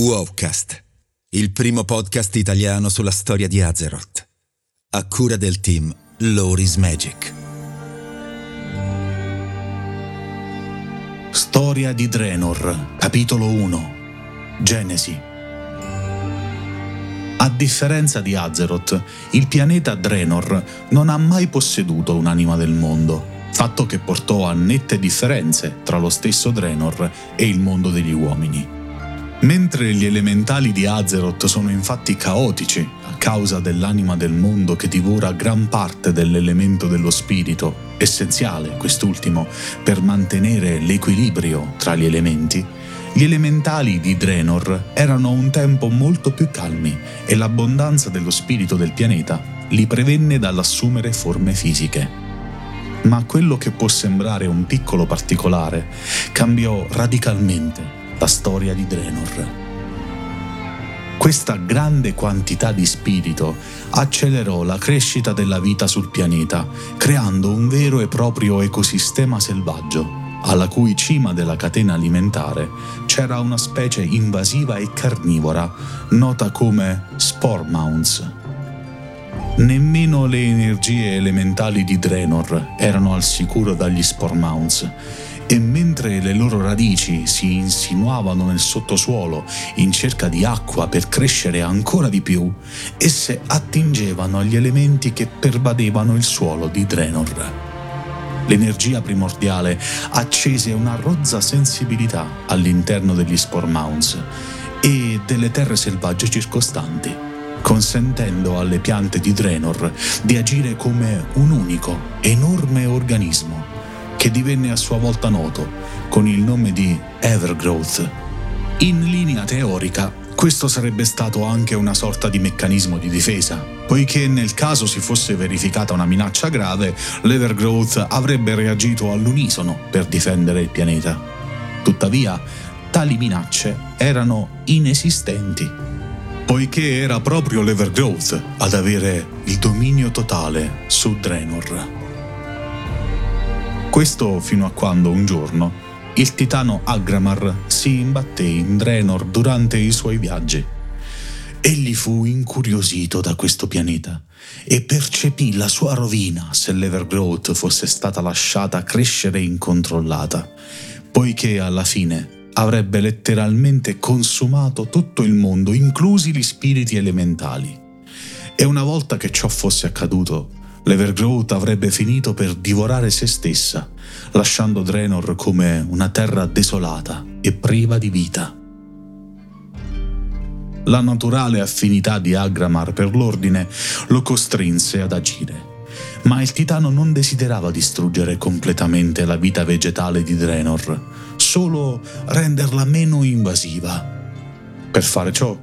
Wowcast, il primo podcast italiano sulla storia di Azeroth, a cura del team Loris Magic. Storia di Draenor, capitolo 1 Genesi A differenza di Azeroth, il pianeta Draenor non ha mai posseduto un'anima del mondo, fatto che portò a nette differenze tra lo stesso Draenor e il mondo degli uomini. Mentre gli elementali di Azeroth sono infatti caotici a causa dell'anima del mondo che divora gran parte dell'elemento dello spirito, essenziale quest'ultimo per mantenere l'equilibrio tra gli elementi, gli elementali di Draenor erano un tempo molto più calmi e l'abbondanza dello spirito del pianeta li prevenne dall'assumere forme fisiche. Ma quello che può sembrare un piccolo particolare cambiò radicalmente la storia di Draenor. Questa grande quantità di spirito accelerò la crescita della vita sul pianeta, creando un vero e proprio ecosistema selvaggio, alla cui cima della catena alimentare c'era una specie invasiva e carnivora nota come Spore Mounts. Nemmeno le energie elementali di Draenor erano al sicuro dagli Spore Mounts e mentre le loro radici si insinuavano nel sottosuolo in cerca di acqua per crescere ancora di più, esse attingevano agli elementi che pervadevano il suolo di Drenor. L'energia primordiale accese una rozza sensibilità all'interno degli Spore Mounds e delle terre selvagge circostanti, consentendo alle piante di Drenor di agire come un unico, enorme organismo che divenne a sua volta noto con il nome di Evergrowth. In linea teorica, questo sarebbe stato anche una sorta di meccanismo di difesa, poiché nel caso si fosse verificata una minaccia grave, l'Evergrowth avrebbe reagito all'unisono per difendere il pianeta. Tuttavia, tali minacce erano inesistenti, poiché era proprio l'Evergrowth ad avere il dominio totale su Draenor. Questo fino a quando un giorno il titano Agramar si imbatté in Draenor durante i suoi viaggi. Egli fu incuriosito da questo pianeta e percepì la sua rovina se l'Evergrowth fosse stata lasciata crescere incontrollata, poiché alla fine avrebbe letteralmente consumato tutto il mondo, inclusi gli spiriti elementali. E una volta che ciò fosse accaduto, l'Evergrowth avrebbe finito per divorare se stessa, lasciando Draenor come una terra desolata e priva di vita. La naturale affinità di Agramar per l'ordine lo costrinse ad agire, ma il titano non desiderava distruggere completamente la vita vegetale di Draenor, solo renderla meno invasiva. Per fare ciò,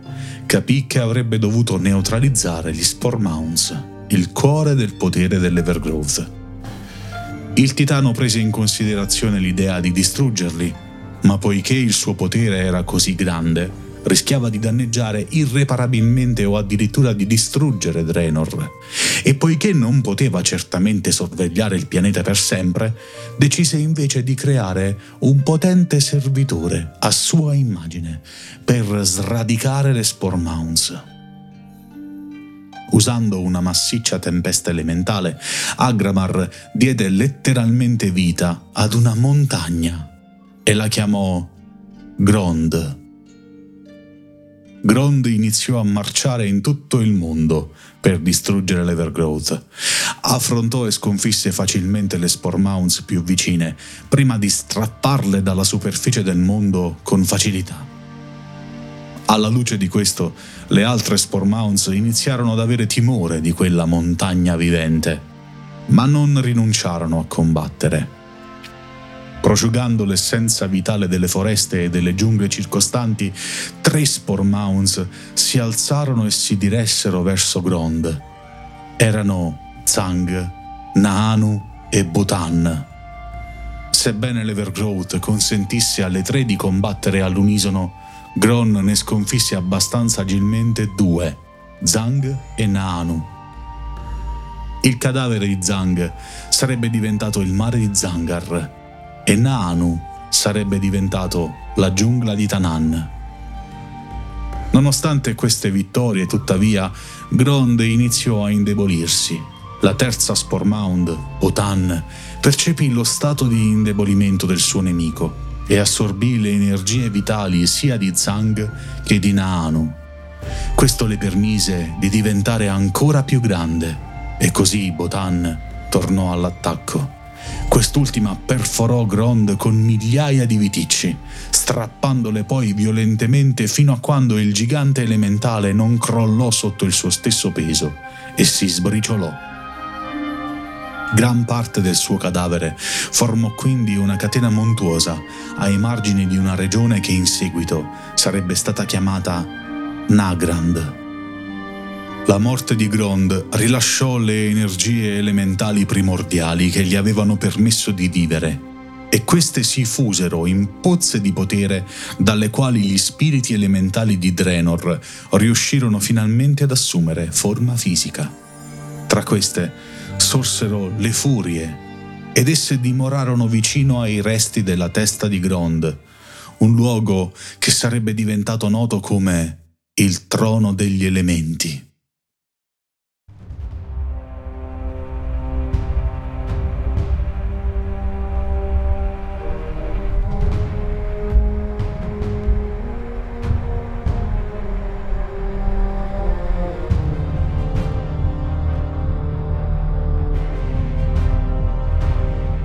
capì che avrebbe dovuto neutralizzare gli Spore Mounds il cuore del potere dell'Evergrowth. Il titano prese in considerazione l'idea di distruggerli, ma poiché il suo potere era così grande, rischiava di danneggiare irreparabilmente o addirittura di distruggere Draenor. E poiché non poteva certamente sorvegliare il pianeta per sempre, decise invece di creare un potente servitore a sua immagine per sradicare le Spore Mounds. Usando una massiccia tempesta elementale, Agramar diede letteralmente vita ad una montagna e la chiamò Grond. Grond iniziò a marciare in tutto il mondo per distruggere l'Evergrowth. Affrontò e sconfisse facilmente le Spore Mounds più vicine, prima di strapparle dalla superficie del mondo con facilità. Alla luce di questo, le altre Spore Mounds iniziarono ad avere timore di quella montagna vivente, ma non rinunciarono a combattere. Prosciugando l'essenza vitale delle foreste e delle giungle circostanti, tre Spore Mounds si alzarono e si diressero verso Grond. Erano Zang, Naanu e Bhutan. Sebbene l'Evergrowth consentisse alle tre di combattere all'unisono, Gron ne sconfisse abbastanza agilmente due, Zhang e Naanu. Il cadavere di Zhang sarebbe diventato il mare di Zangar e Naanu sarebbe diventato la giungla di Tanan. Nonostante queste vittorie, tuttavia, Grond iniziò a indebolirsi. La terza Spore Mound, Otan, percepì lo stato di indebolimento del suo nemico e assorbì le energie vitali sia di Zhang che di Naanu. Questo le permise di diventare ancora più grande e così Botan tornò all'attacco. Quest'ultima perforò Grond con migliaia di viticci, strappandole poi violentemente fino a quando il gigante elementale non crollò sotto il suo stesso peso e si sbriciolò. Gran parte del suo cadavere formò quindi una catena montuosa ai margini di una regione che in seguito sarebbe stata chiamata Nagrand. La morte di Grond rilasciò le energie elementali primordiali che gli avevano permesso di vivere e queste si fusero in pozze di potere dalle quali gli spiriti elementali di Drenor riuscirono finalmente ad assumere forma fisica. Tra queste sorsero le furie ed esse dimorarono vicino ai resti della testa di Grond, un luogo che sarebbe diventato noto come il trono degli elementi.